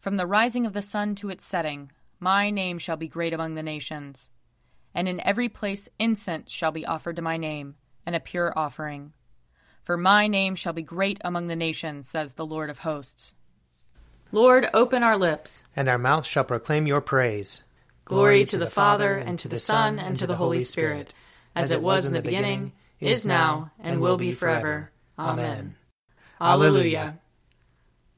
From the rising of the sun to its setting, my name shall be great among the nations. And in every place incense shall be offered to my name, and a pure offering. For my name shall be great among the nations, says the Lord of hosts. Lord, open our lips, and our mouth shall proclaim your praise. Glory to the Father, and to the Son, and to the Holy Spirit, as it was in the beginning, is now, and will be forever. Amen. Alleluia.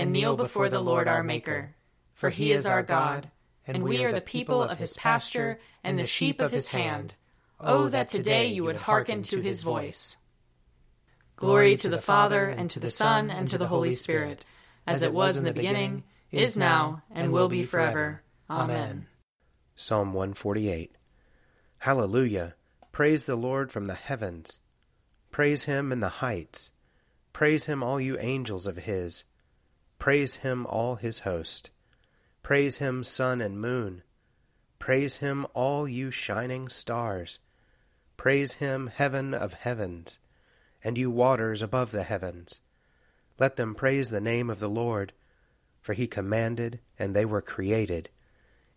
and kneel before the Lord our Maker. For he is our God, and we are the people of his pasture and the sheep of his hand. Oh, that today you would hearken to his voice. Glory to the Father, and to the Son, and to the Holy Spirit, as it was in the beginning, is now, and will be forever. Amen. Psalm 148 Hallelujah! Praise the Lord from the heavens. Praise him in the heights. Praise him, all you angels of his. Praise him, all his host. Praise him, sun and moon. Praise him, all you shining stars. Praise him, heaven of heavens, and you waters above the heavens. Let them praise the name of the Lord, for he commanded, and they were created.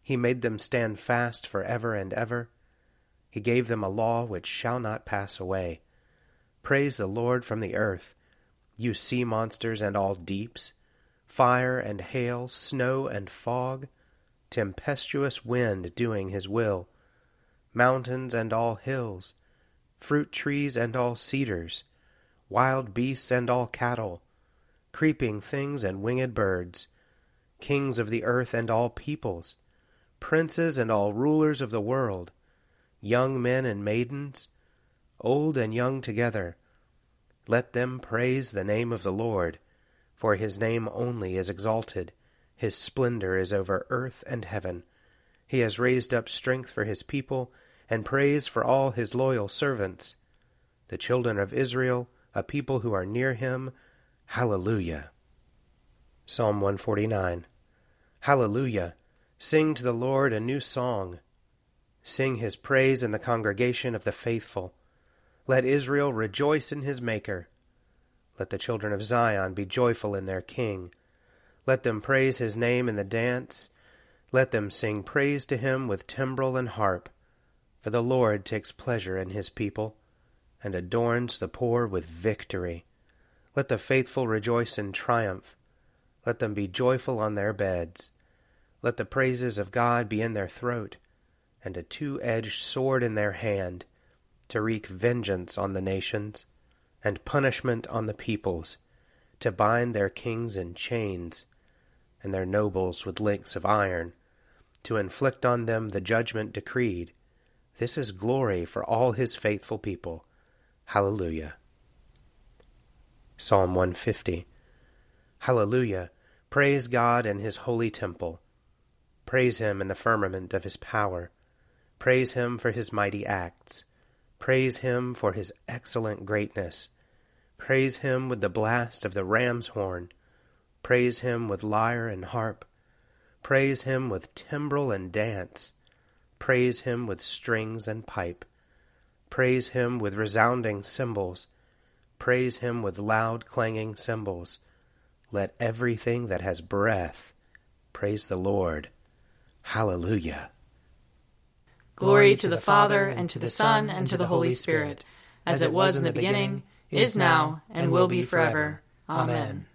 He made them stand fast for ever and ever. He gave them a law which shall not pass away. Praise the Lord from the earth, you sea monsters and all deeps, fire and hail, snow and fog, tempestuous wind doing his will, mountains and all hills, fruit trees and all cedars, wild beasts and all cattle, creeping things and winged birds, kings of the earth and all peoples, princes and all rulers of the world, young men and maidens, old and young together. Let them praise the name of the Lord, for his name only is exalted. His splendor is over earth and heaven. He has raised up strength for his people, and praise for all his loyal servants. The children of Israel, a people who are near him. Hallelujah. Psalm 149 Hallelujah. Sing to the Lord a new song. Sing his praise in the congregation of the faithful. Let Israel rejoice in his Maker. Let the children of Zion be joyful in their King. Let them praise his name in the dance. Let them sing praise to him with timbrel and harp. For the Lord takes pleasure in his people, and adorns the poor with victory. Let the faithful rejoice in triumph. Let them be joyful on their beds. Let the praises of God be in their throat, and a two edged sword in their hand, to wreak vengeance on the nations, and punishment on the peoples, to bind their kings in chains, and their nobles with links of iron, to inflict on them the judgment decreed. This is glory for all his faithful people. Hallelujah. Psalm 150 Hallelujah. Praise God in his holy temple. Praise him in the firmament of his power. Praise him for his mighty acts. Praise him for his excellent greatness. Praise him with the blast of the ram's horn. Praise him with lyre and harp. Praise him with timbrel and dance. Praise him with strings and pipe. Praise him with resounding cymbals. Praise him with loud clanging cymbals. Let everything that has breath praise the Lord. Hallelujah. Glory to the Father, and to the Son, and to the Holy Spirit, as it was in the beginning, is now, and will be forever. Amen.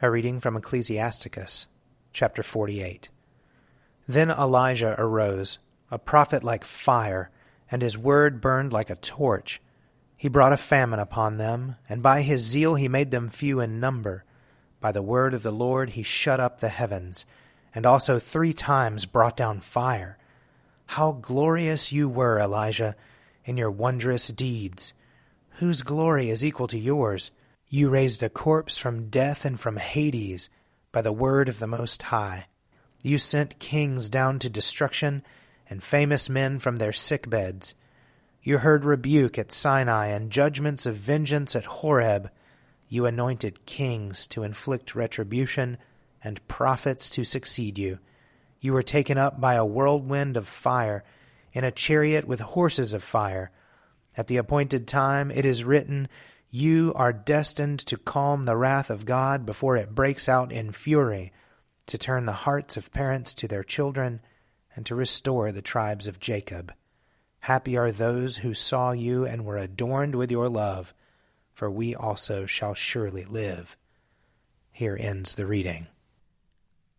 A reading from Ecclesiasticus, chapter 48. Then Elijah arose, a prophet like fire, and his word burned like a torch. He brought a famine upon them, and by his zeal he made them few in number. By the word of the Lord he shut up the heavens, and also three times brought down fire. How glorious you were, Elijah, in your wondrous deeds! Whose glory is equal to yours? You raised a corpse from death and from Hades by the word of the Most High. You sent kings down to destruction and famous men from their sick beds. You heard rebuke at Sinai and judgments of vengeance at Horeb. You anointed kings to inflict retribution and prophets to succeed you. You were taken up by a whirlwind of fire in a chariot with horses of fire. At the appointed time it is written, You are destined to calm the wrath of God before it breaks out in fury, to turn the hearts of parents to their children, and to restore the tribes of Jacob. Happy are those who saw you and were adorned with your love, for we also shall surely live. Here ends the reading.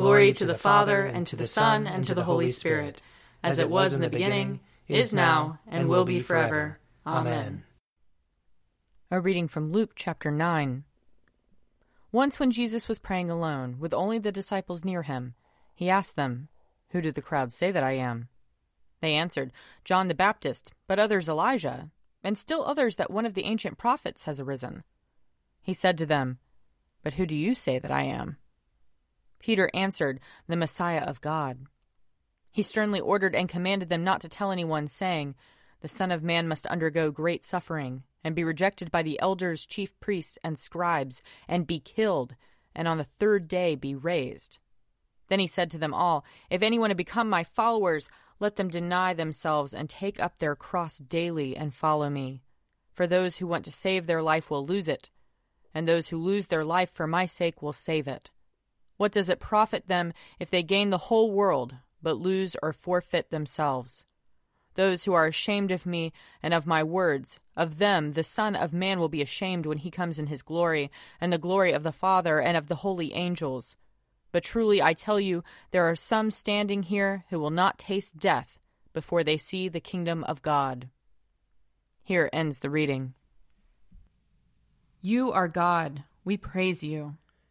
Glory to the Father, and to the Son, and to the Holy Spirit, as it was in the beginning is now, and will be forever. Amen. A reading from Luke chapter 9. Once, when Jesus was praying alone, with only the disciples near him, he asked them, Who do the crowds say that I am? They answered, John the Baptist, but others Elijah, and still others that one of the ancient prophets has arisen. He said to them, But who do you say that I am? Peter answered, The Messiah of God. He sternly ordered and commanded them not to tell anyone, saying, The Son of Man must undergo great suffering, and be rejected by the elders, chief priests, and scribes, and be killed, and on the third day be raised. Then he said to them all, If anyone would become my followers, let them deny themselves and take up their cross daily and follow me. For those who want to save their life will lose it, and those who lose their life for my sake will save it. What does it profit them if they gain the whole world but lose or forfeit themselves. Those who are ashamed of me and of my words, of them the Son of Man will be ashamed when he comes in his glory, and the glory of the Father and of the holy angels. But truly I tell you, there are some standing here who will not taste death before they see the kingdom of God. Here ends the reading. You are God, we praise you.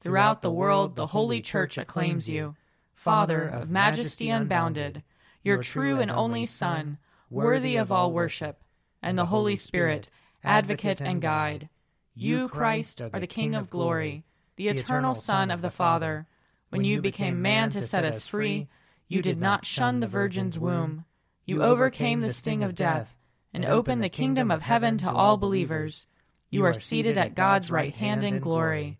Throughout the world, the holy church acclaims you. Father of majesty unbounded, your true and only Son, worthy of all worship, and the Holy Spirit, advocate and guide. You, Christ, are the King of glory, the eternal Son of the Father. When you became man to set us free, you did not shun the Virgin's womb. You overcame the sting of death and opened the kingdom of heaven to all believers. You are seated at God's right hand in glory.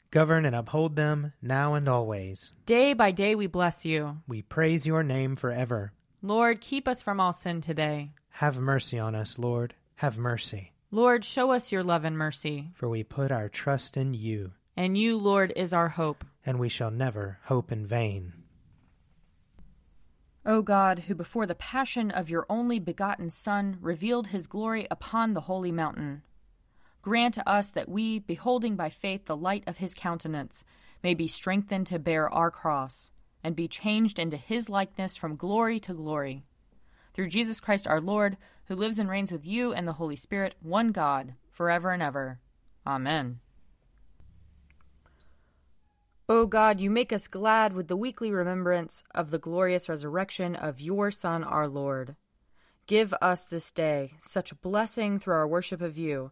Govern and uphold them now and always. Day by day we bless you. We praise your name forever. Lord, keep us from all sin today. Have mercy on us, Lord. Have mercy. Lord, show us your love and mercy. For we put our trust in you. And you, Lord, is our hope. And we shall never hope in vain. O God, who before the passion of your only begotten Son revealed his glory upon the holy mountain, grant to us that we, beholding by faith the light of his countenance, may be strengthened to bear our cross, and be changed into his likeness from glory to glory. Through Jesus Christ our Lord, who lives and reigns with you and the Holy Spirit, one God, forever and ever. Amen. O God, you make us glad with the weekly remembrance of the glorious resurrection of your Son, our Lord. Give us this day such blessing through our worship of you,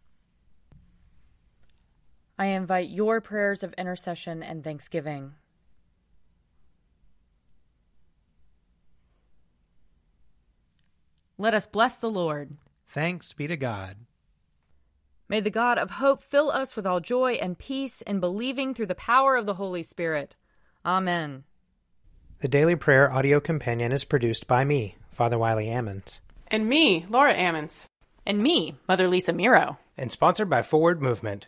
I invite your prayers of intercession and thanksgiving. Let us bless the Lord. Thanks be to God. May the God of hope fill us with all joy and peace in believing through the power of the Holy Spirit. Amen. The Daily Prayer audio companion is produced by me, Father Wiley Ammons. And me, Laura Ammons. And me, Mother Lisa Miro. And sponsored by Forward Movement.